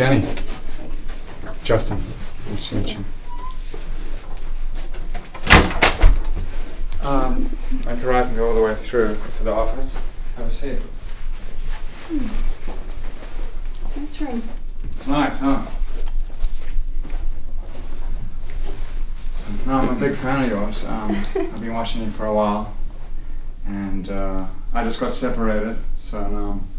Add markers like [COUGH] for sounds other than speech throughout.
Jenni. Justin. Nice to meet you. Um, I could ride and go all the way through to the office. Have a seat. Hmm. Nice room. It's nice, huh? No, I'm a big fan of yours. Um, [LAUGHS] I've been watching you for a while, and uh, I just got separated, so now I'm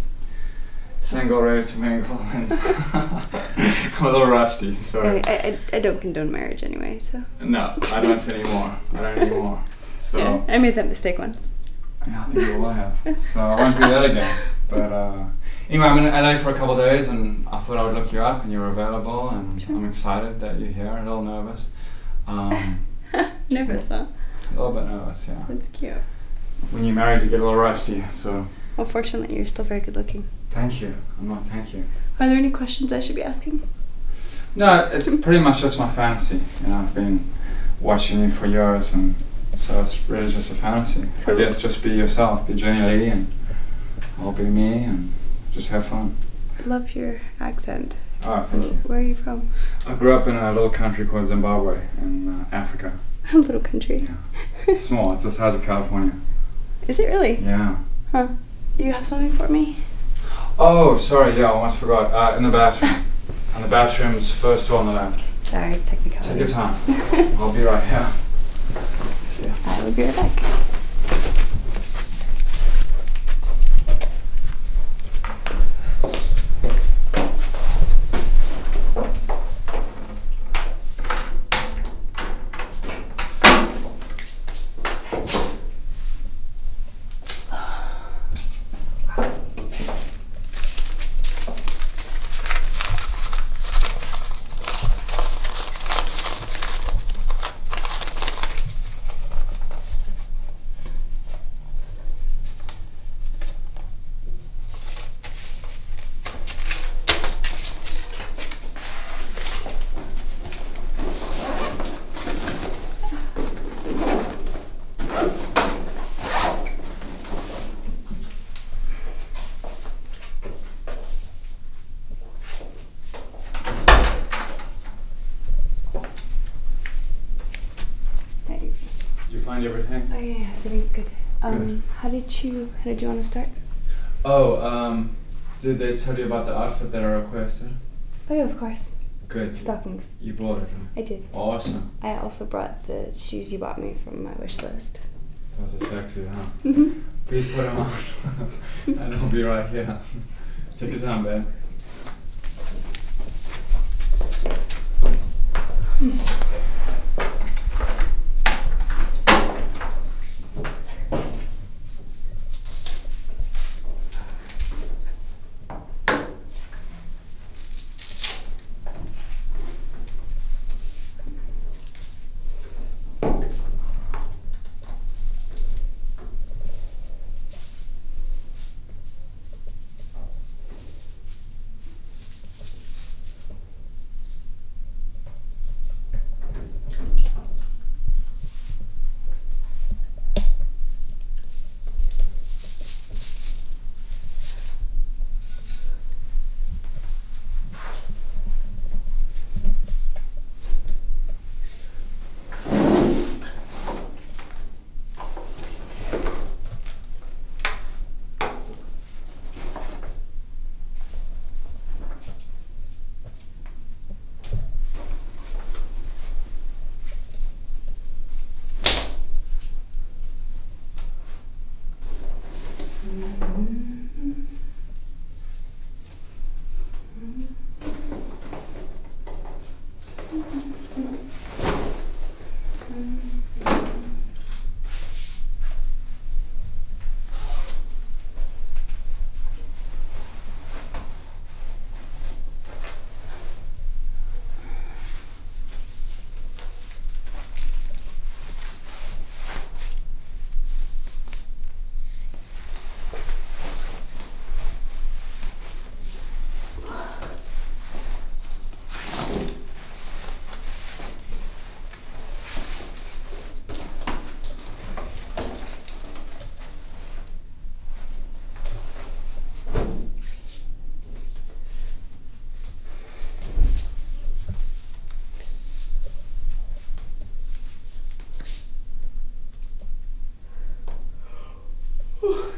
single, ready to mingle, and I'm a little rusty. So I, I, I don't condone marriage anyway, so. no, I don't anymore. I don't anymore. So Yeah, I made that mistake once. yeah, I think you will have. So I won't do that again. But uh, anyway, I'm in LA for a couple of days, and I thought I would look you up, and you're available, and Sure. I'm excited that you're here. A little nervous. Um, [LAUGHS] Nervous, huh? a little bit nervous, yeah. That's cute. When you're married, you get a little rusty. So Well, fortunately, you're still very good looking. Thank you. I'm thank you. Are there any questions I should be asking? No, it's pretty much just my fantasy. You know, I've been watching you for years, and so it's really just a fantasy. So- I guess just be yourself, be Jenni Lee, and I'll be me, and just have fun. Love your accent. Oh, thank you. Where are you from? I grew up in a little country called Zimbabwe in uh, Africa. [LAUGHS] A little country. Yeah. Small, it's the size of California. Is it really? Yeah. Huh. You have something for me? Oh, sorry, yeah, I almost forgot. Uh, in the bathroom. [LAUGHS] and the bathroom's first door on the left. Sorry, technicality. Take your time. [LAUGHS] I'll be right here. Yeah. I will be right back. There you go. Did you find everything? Oh yeah, everything's good. Um, how did you how did you want to start? Oh, um, did they tell you about the outfit that I requested? Oh yeah, of course. Good. Stockings. You bought it, huh? I did. Awesome. I also brought the shoes you bought me from my wish list. Those are sexy, huh? Mm-hmm. Please put them on. [LAUGHS] and I'll be right here. [LAUGHS] Take your time, babe.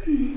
Hmm.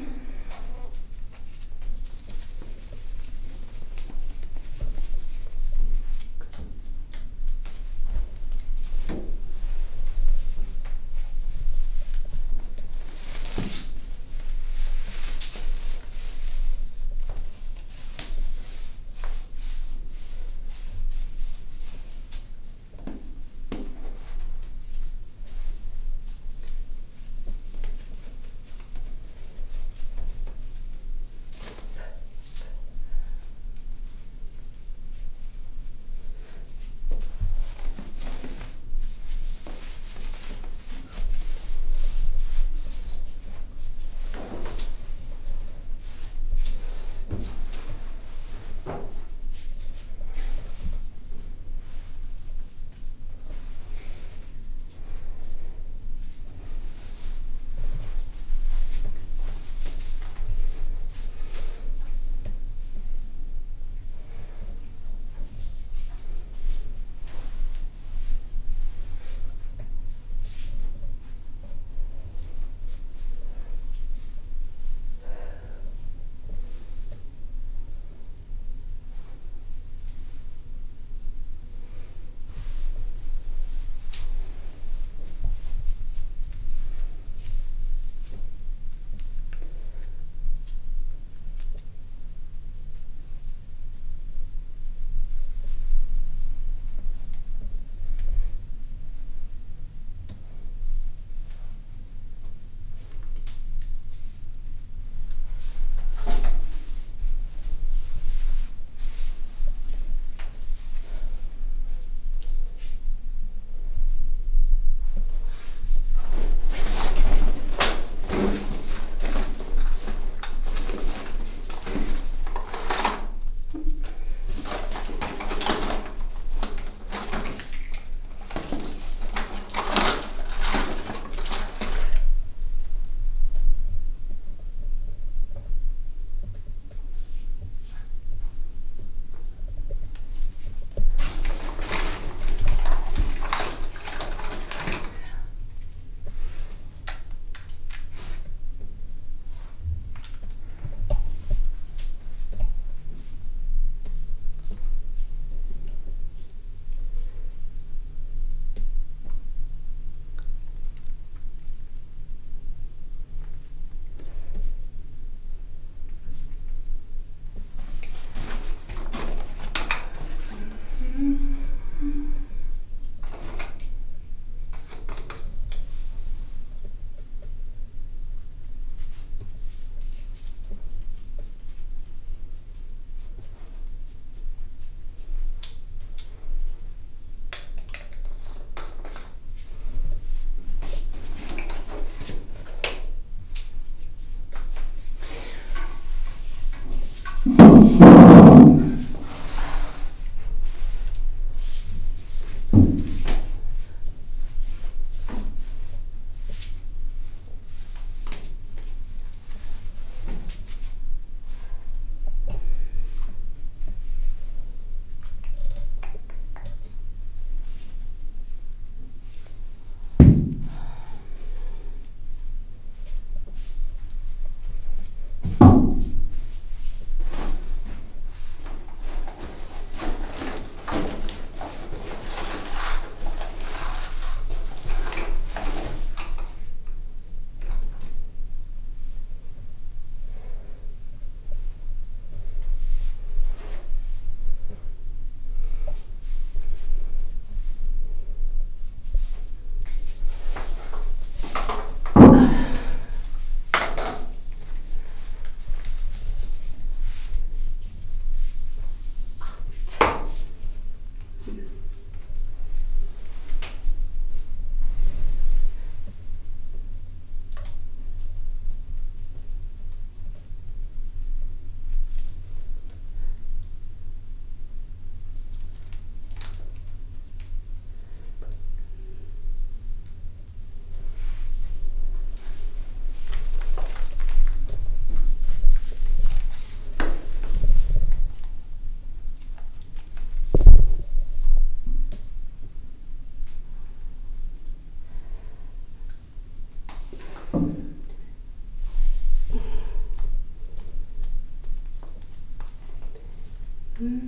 Hi.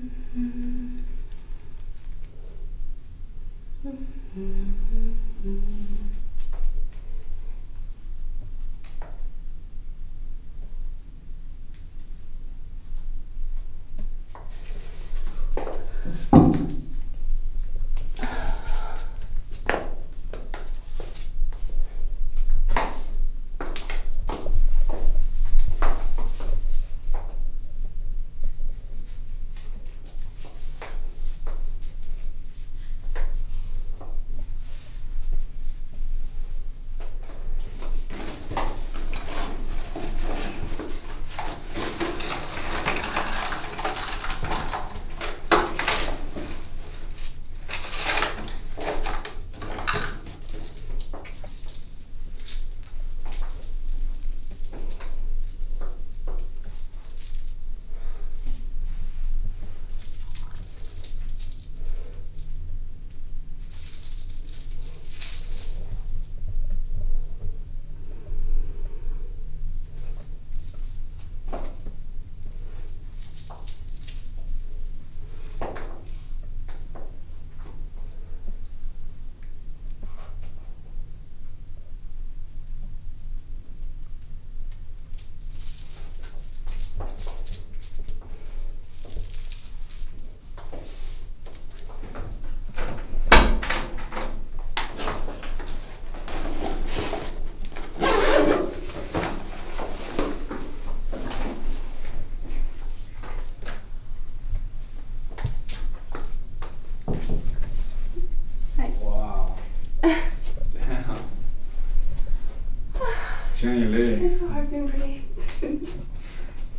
Jenni Lee. Eh? It's so hard being pretty.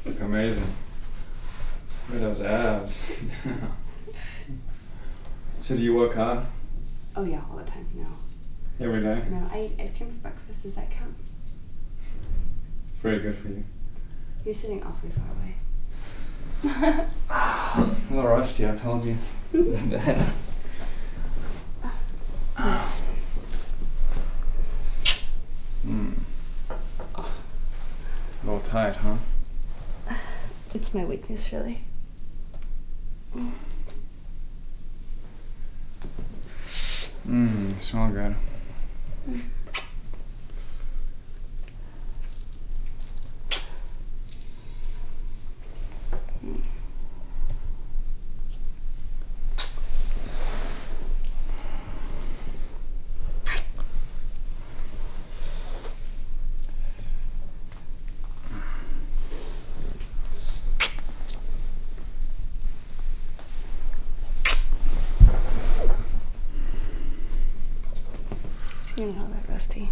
Look amazing. Look at those abs. [LAUGHS] so do you work hard? Oh yeah, all the time. No. Every day. No, I eat ice cream for breakfast. Does that count? Very good for you. You're sitting awfully far away. A little rusty, I told you. [LAUGHS] [LAUGHS] Hmm. A little tight, huh? It's really. Mmm, smell good. So you're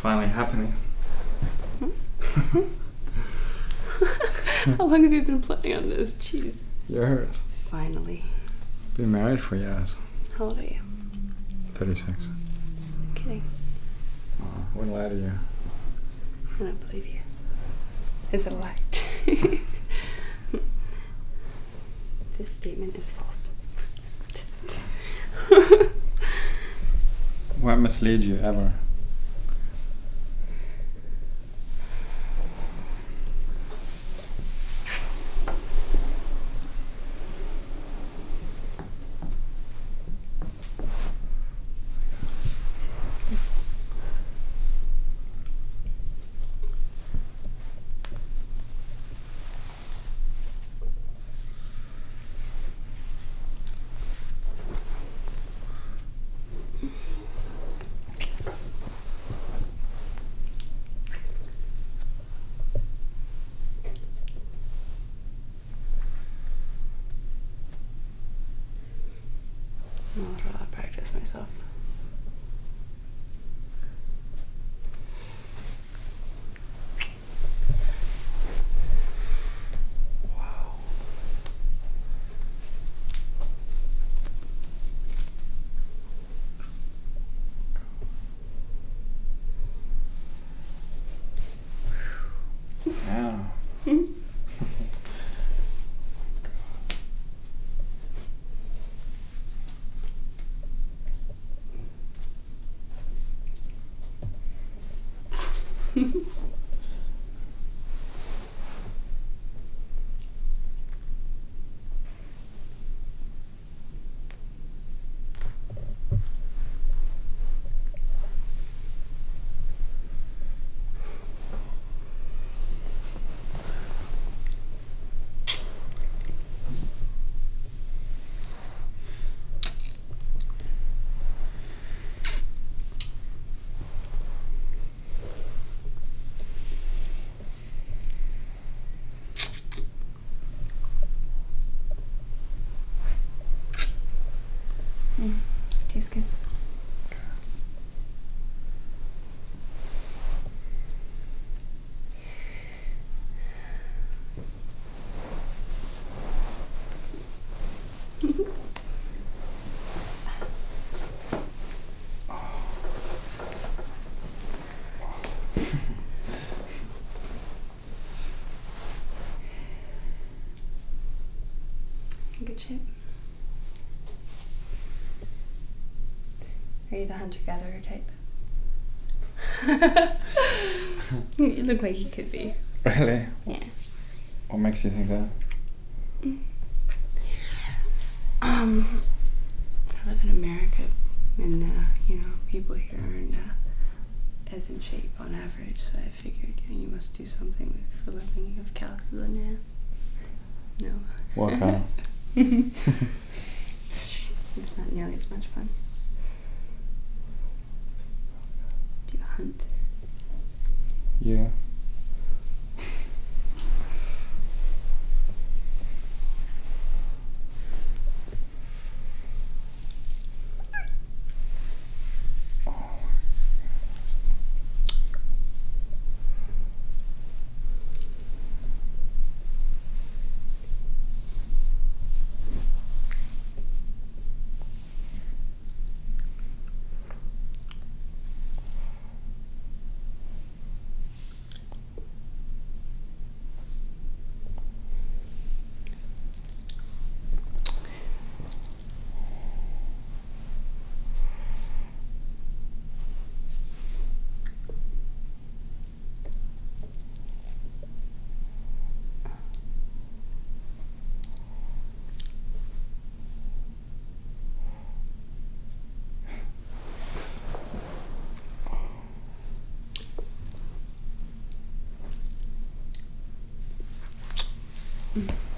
finally happening. [LAUGHS] How long have you been planning on this? Jeez. Yours. Finally. Been married for years. How old are you? 36. kidding. Oh, wouldn't lie to you. I don't believe you. Is it a lie? [LAUGHS] this statement is false. What mislead you ever? Tastes you the hunter gatherer type? [LAUGHS] you look like you could be. Really? Yeah. What makes you think that? Um, I live in America, and uh, you know, people here aren't uh, as in shape on average. So I figured, yeah, you must do something with, for living. You have calluses on your hand. No. What kind? [LAUGHS] [LAUGHS] it's not nearly as much fun. Yeah. Mm-hmm.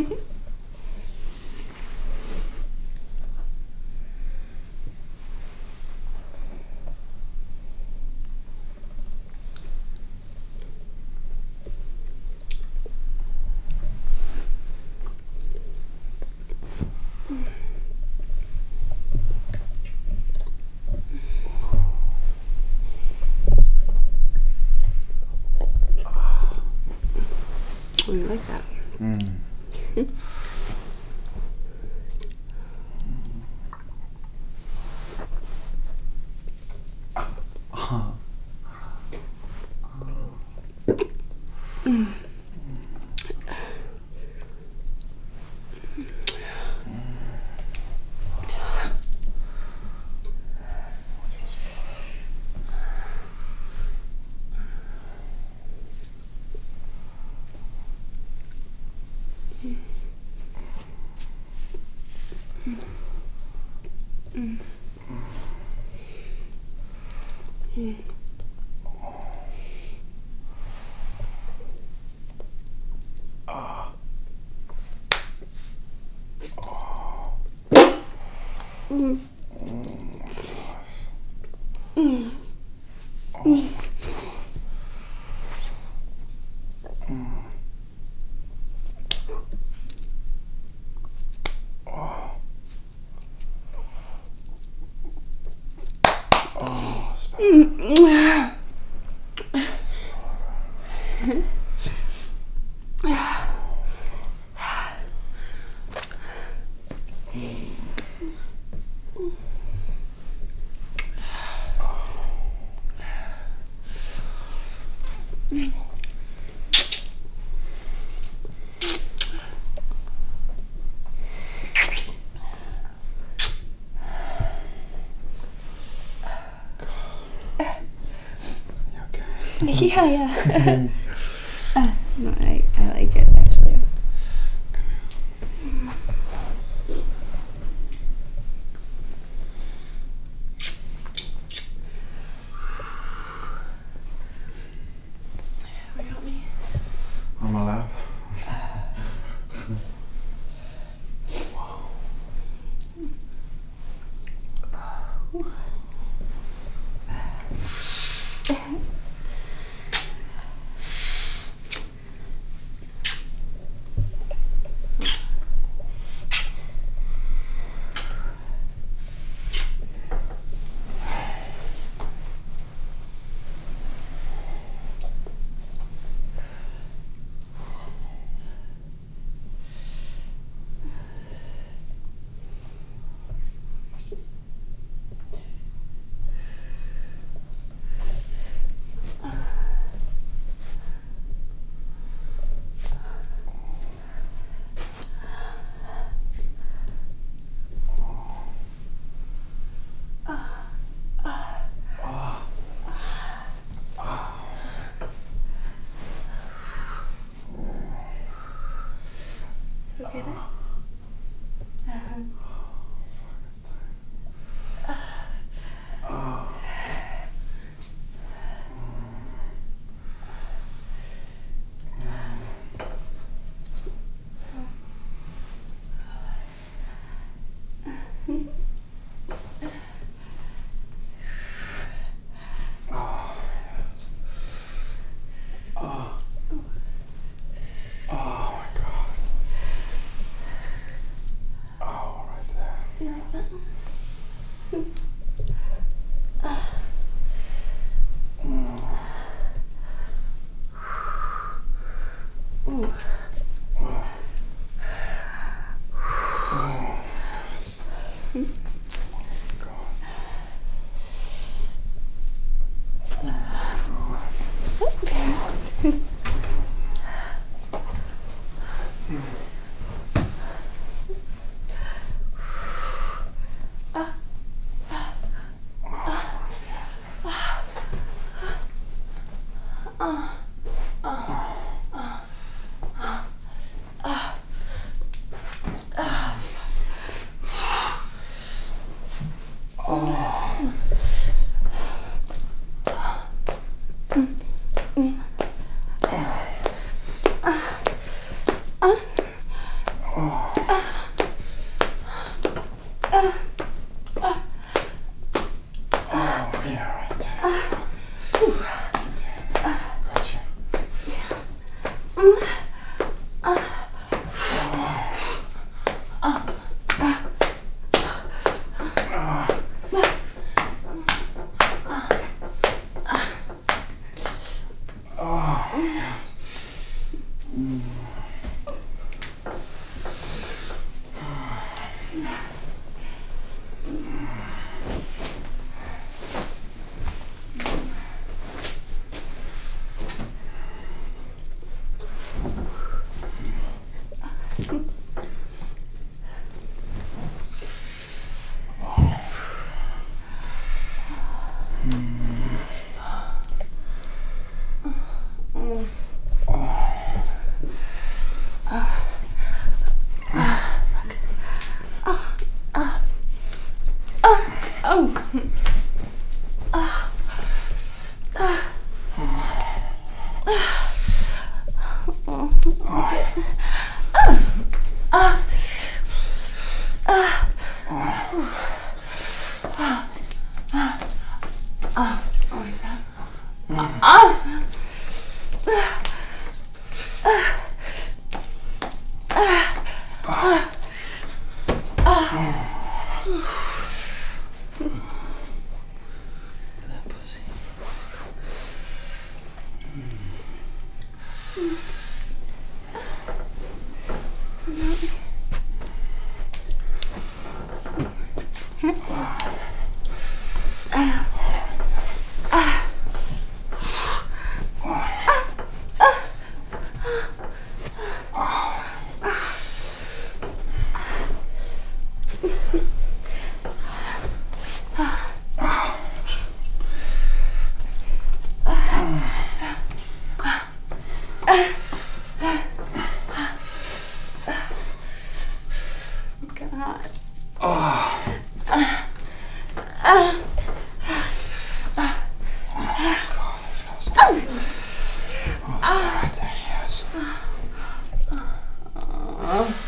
Oh, you like that? Mm. Mm. Mm. Okay? yeah, yeah. uh, no, I, I like it actually. We got me. On my lap. Okay then? Oh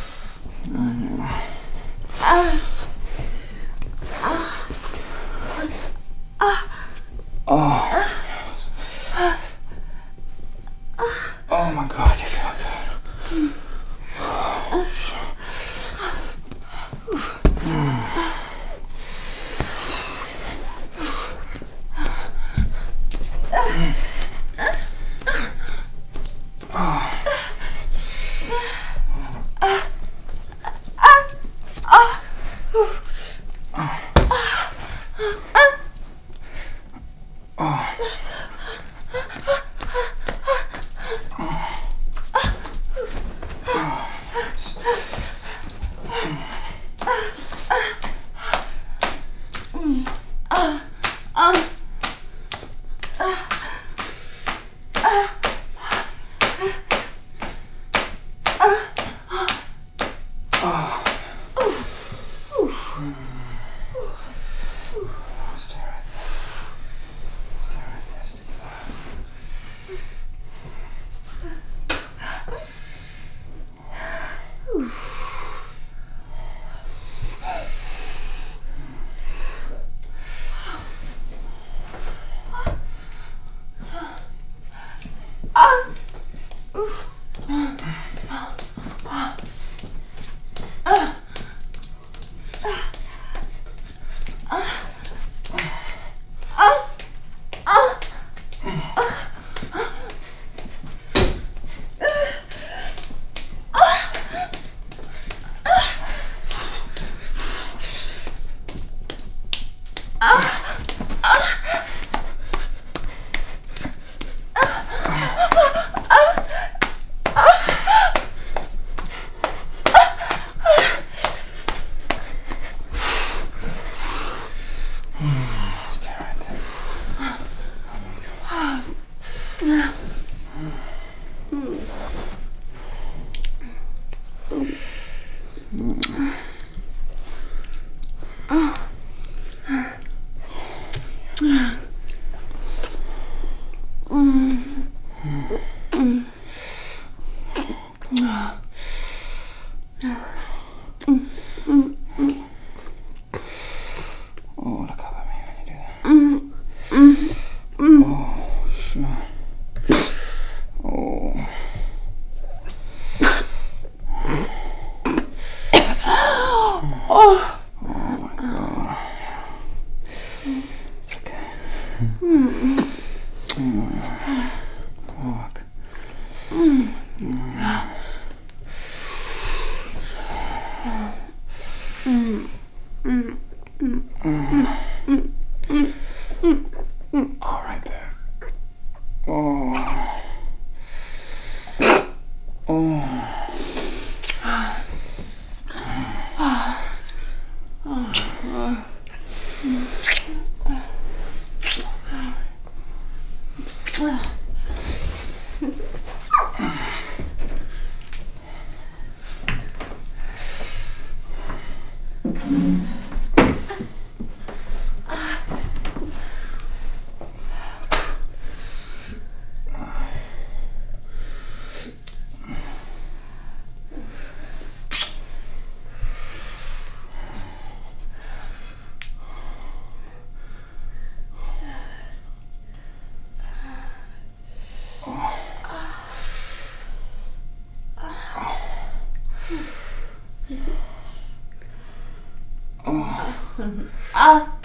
Okay.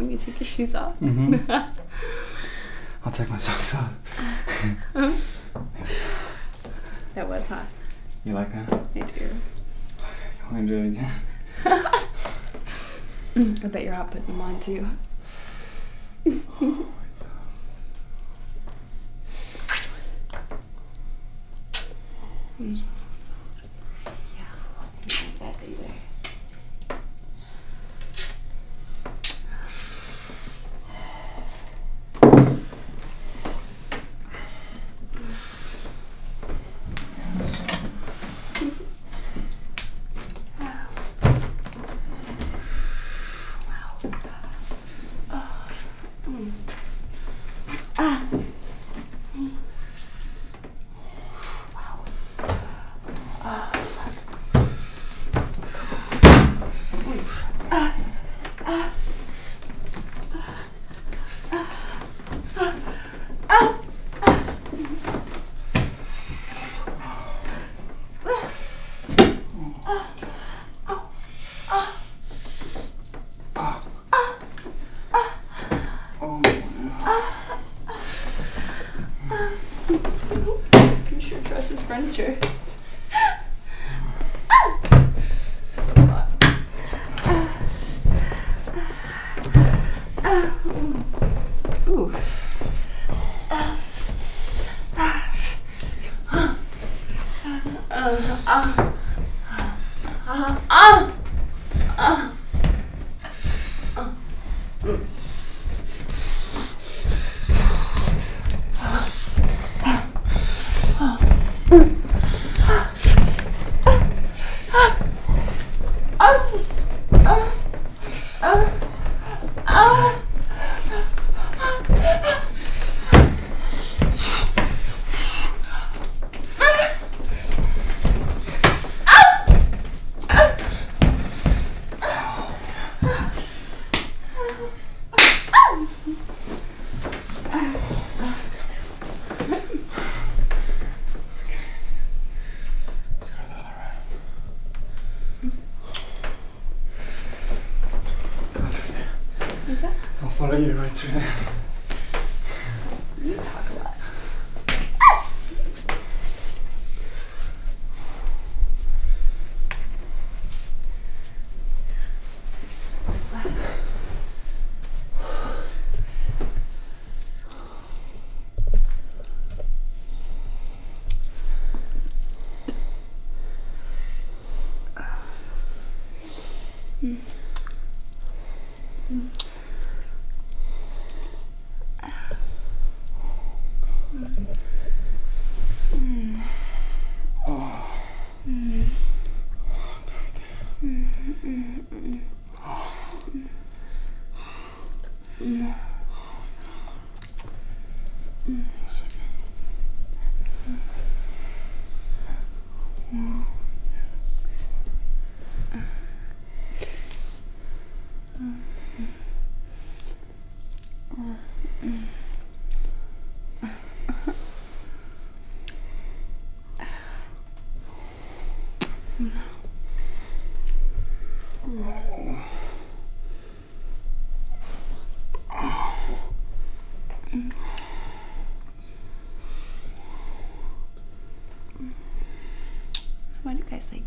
When you take your shoes off. Mm-hmm. [LAUGHS] I'll take my socks off. [LAUGHS] That was hot. You like that? I do. You want me to do it again? [LAUGHS] I bet you're hot putting them on too. furniture.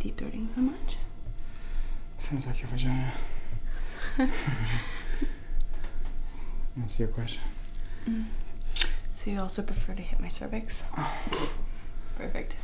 You guys like deep throating so much? Feels like your vagina. [LAUGHS] That's your question. Mm. So you also prefer to hit my cervix? Oh. Perfect.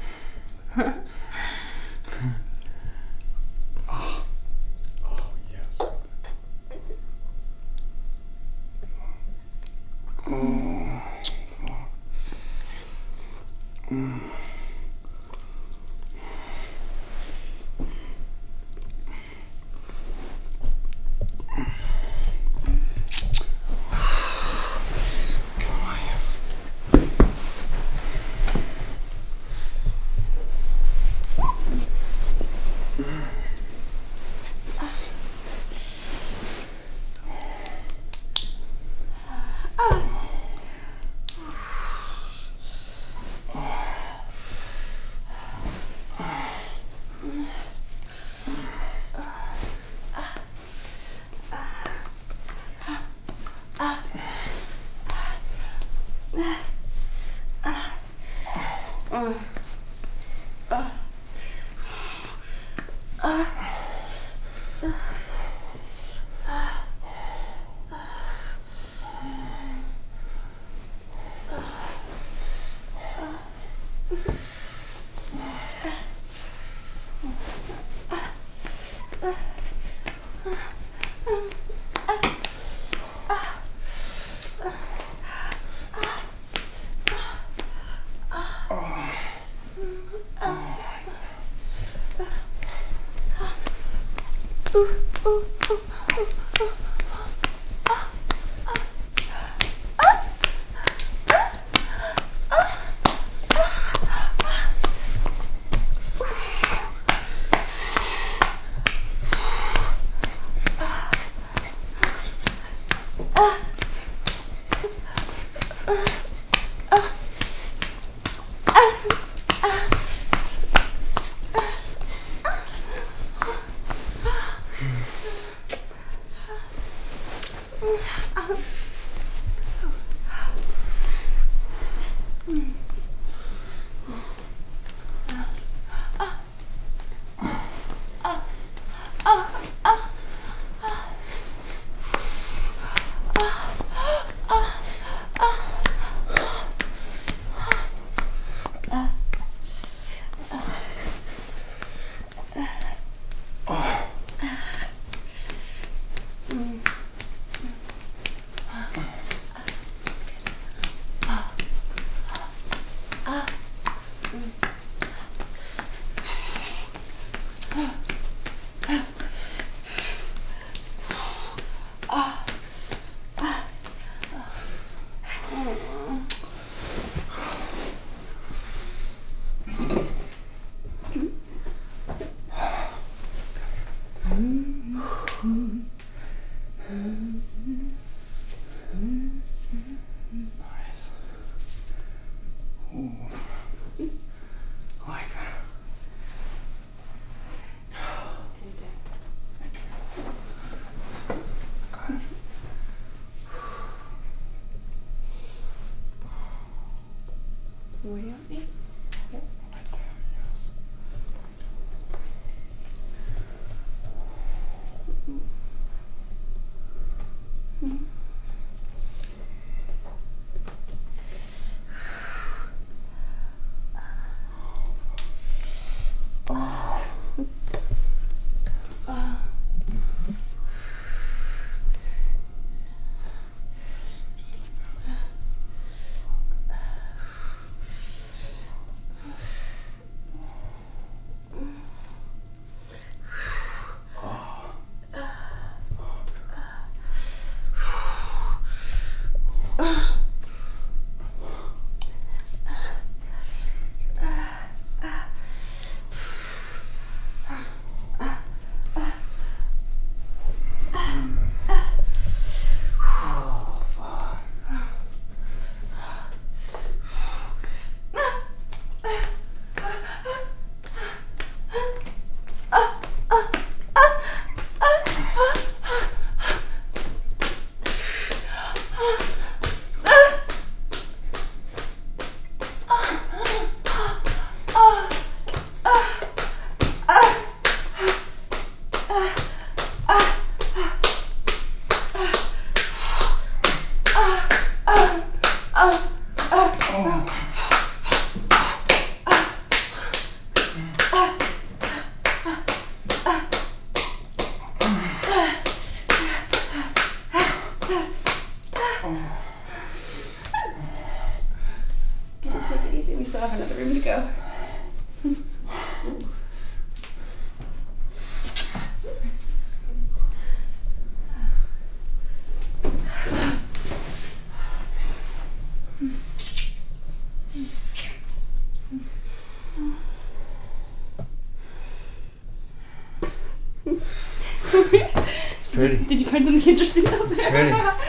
[LAUGHS] interesting out there? Pretty.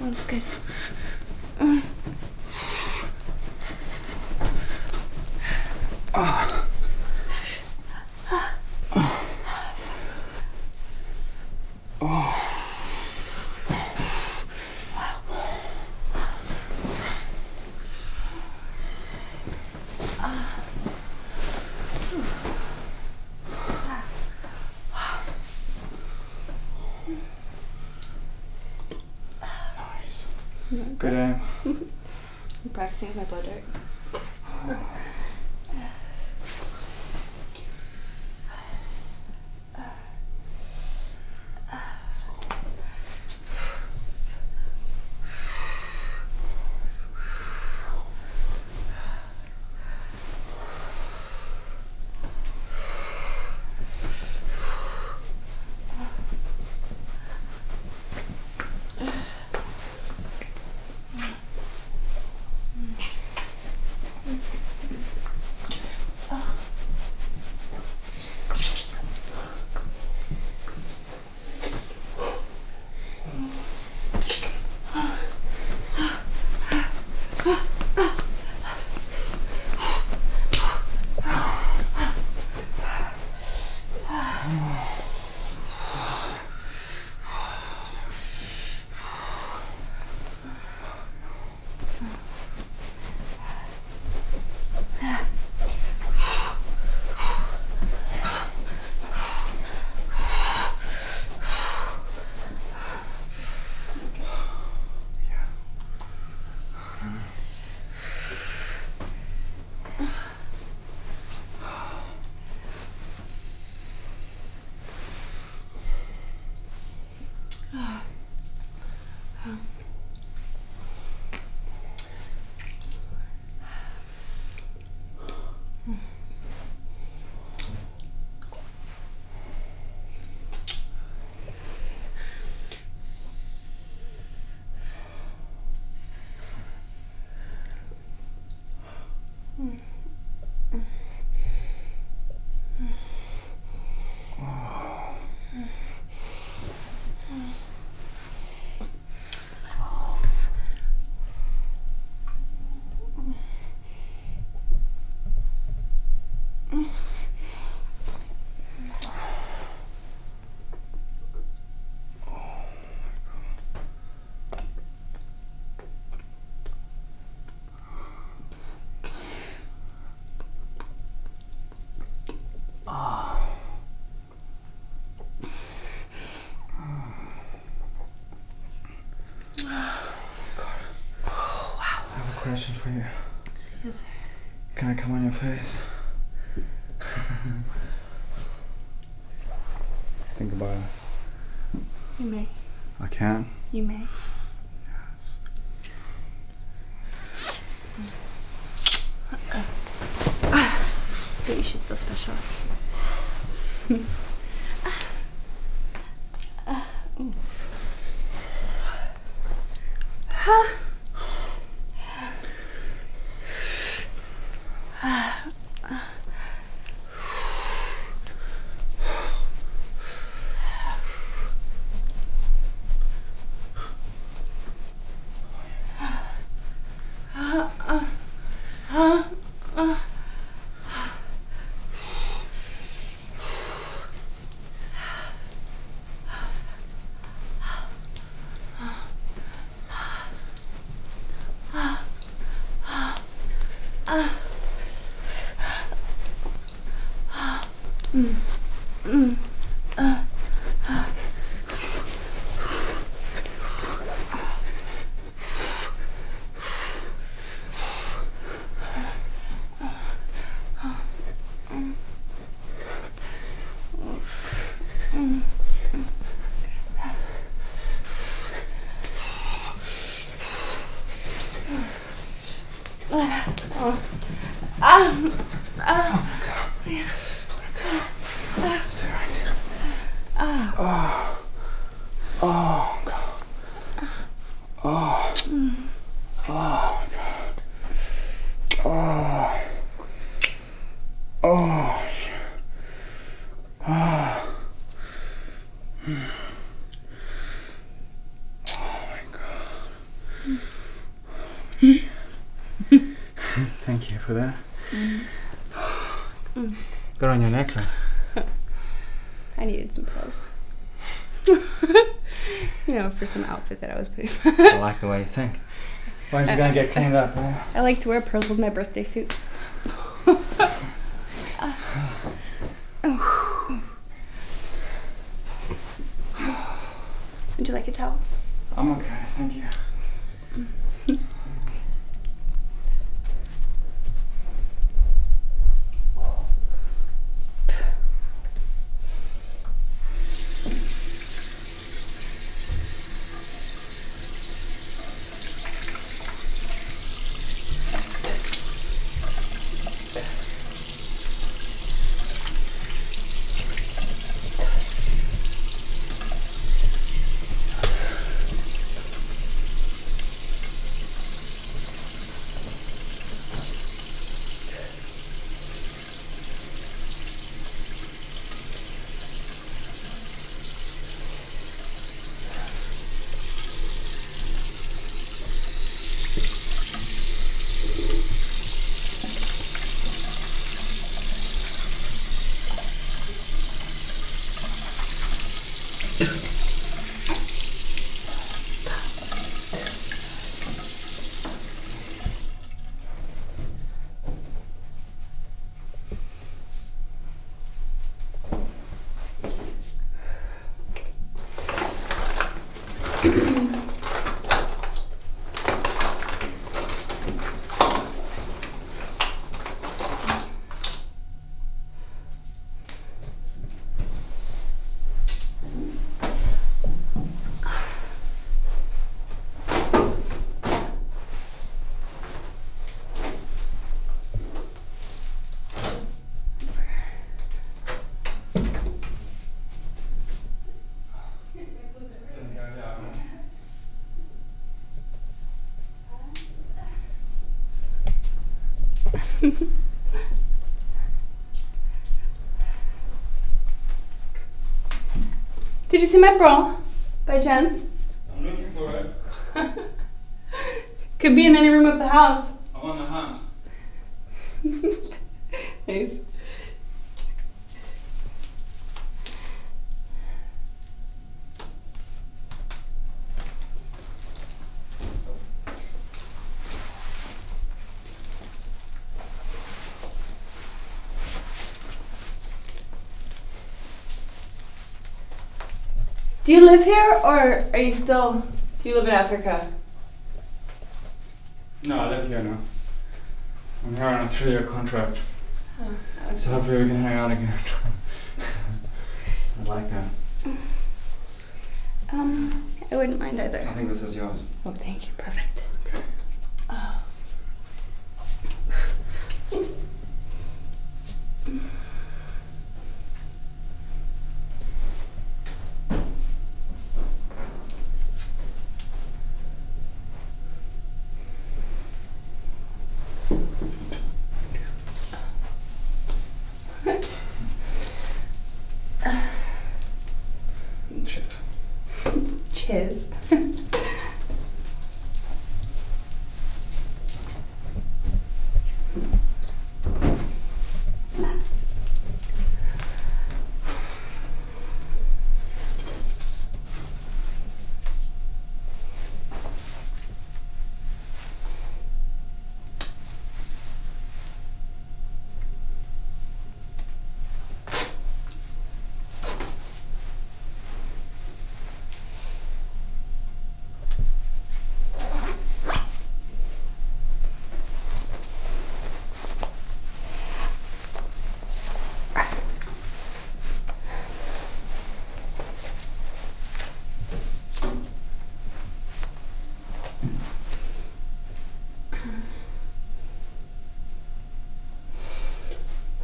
That's good. Good aim. I'm practicing with my blow dart. I question for you. Yes. Can I come on your face? Think about it. You may. I can. You may. Oh, God. Oh. Oh. Oh. Oh, my God. Thank you for that. Good on your necklace. For some outfit that I was putting. I like the way you think. When's you gonna get cleaned up, huh? I like to wear pearls with my birthday suit. Thank you. See my bra? By chance? I'm looking for it. [LAUGHS] Could be in any room of the house. I'm on the hunt. Nice. Do you live here or are you still do you live in Africa? No, I live here now. I'm here on a three-year contract, Oh, that was so hopefully we can hang out again. [LAUGHS] I'd like that. Um, I wouldn't mind either. I think this is yours. Oh, thank you. Perfect.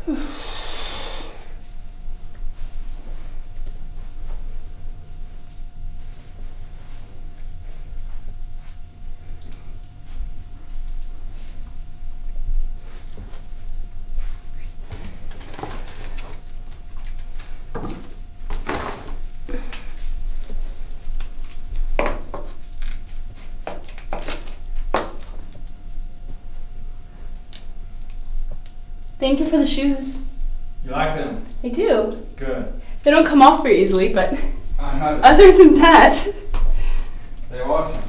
Oof. [LAUGHS] Thank you for the shoes. You like them? I do. Good. They don't come off very easily, but other than that, They're awesome.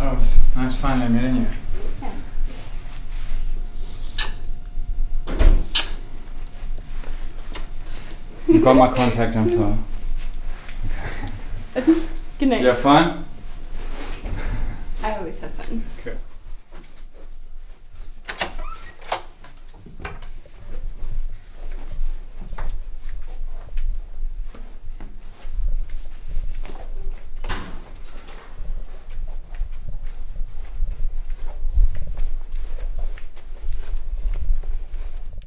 Oh, it was nice finally meeting you. You got my contact info. [LAUGHS] good Did night. you have fun?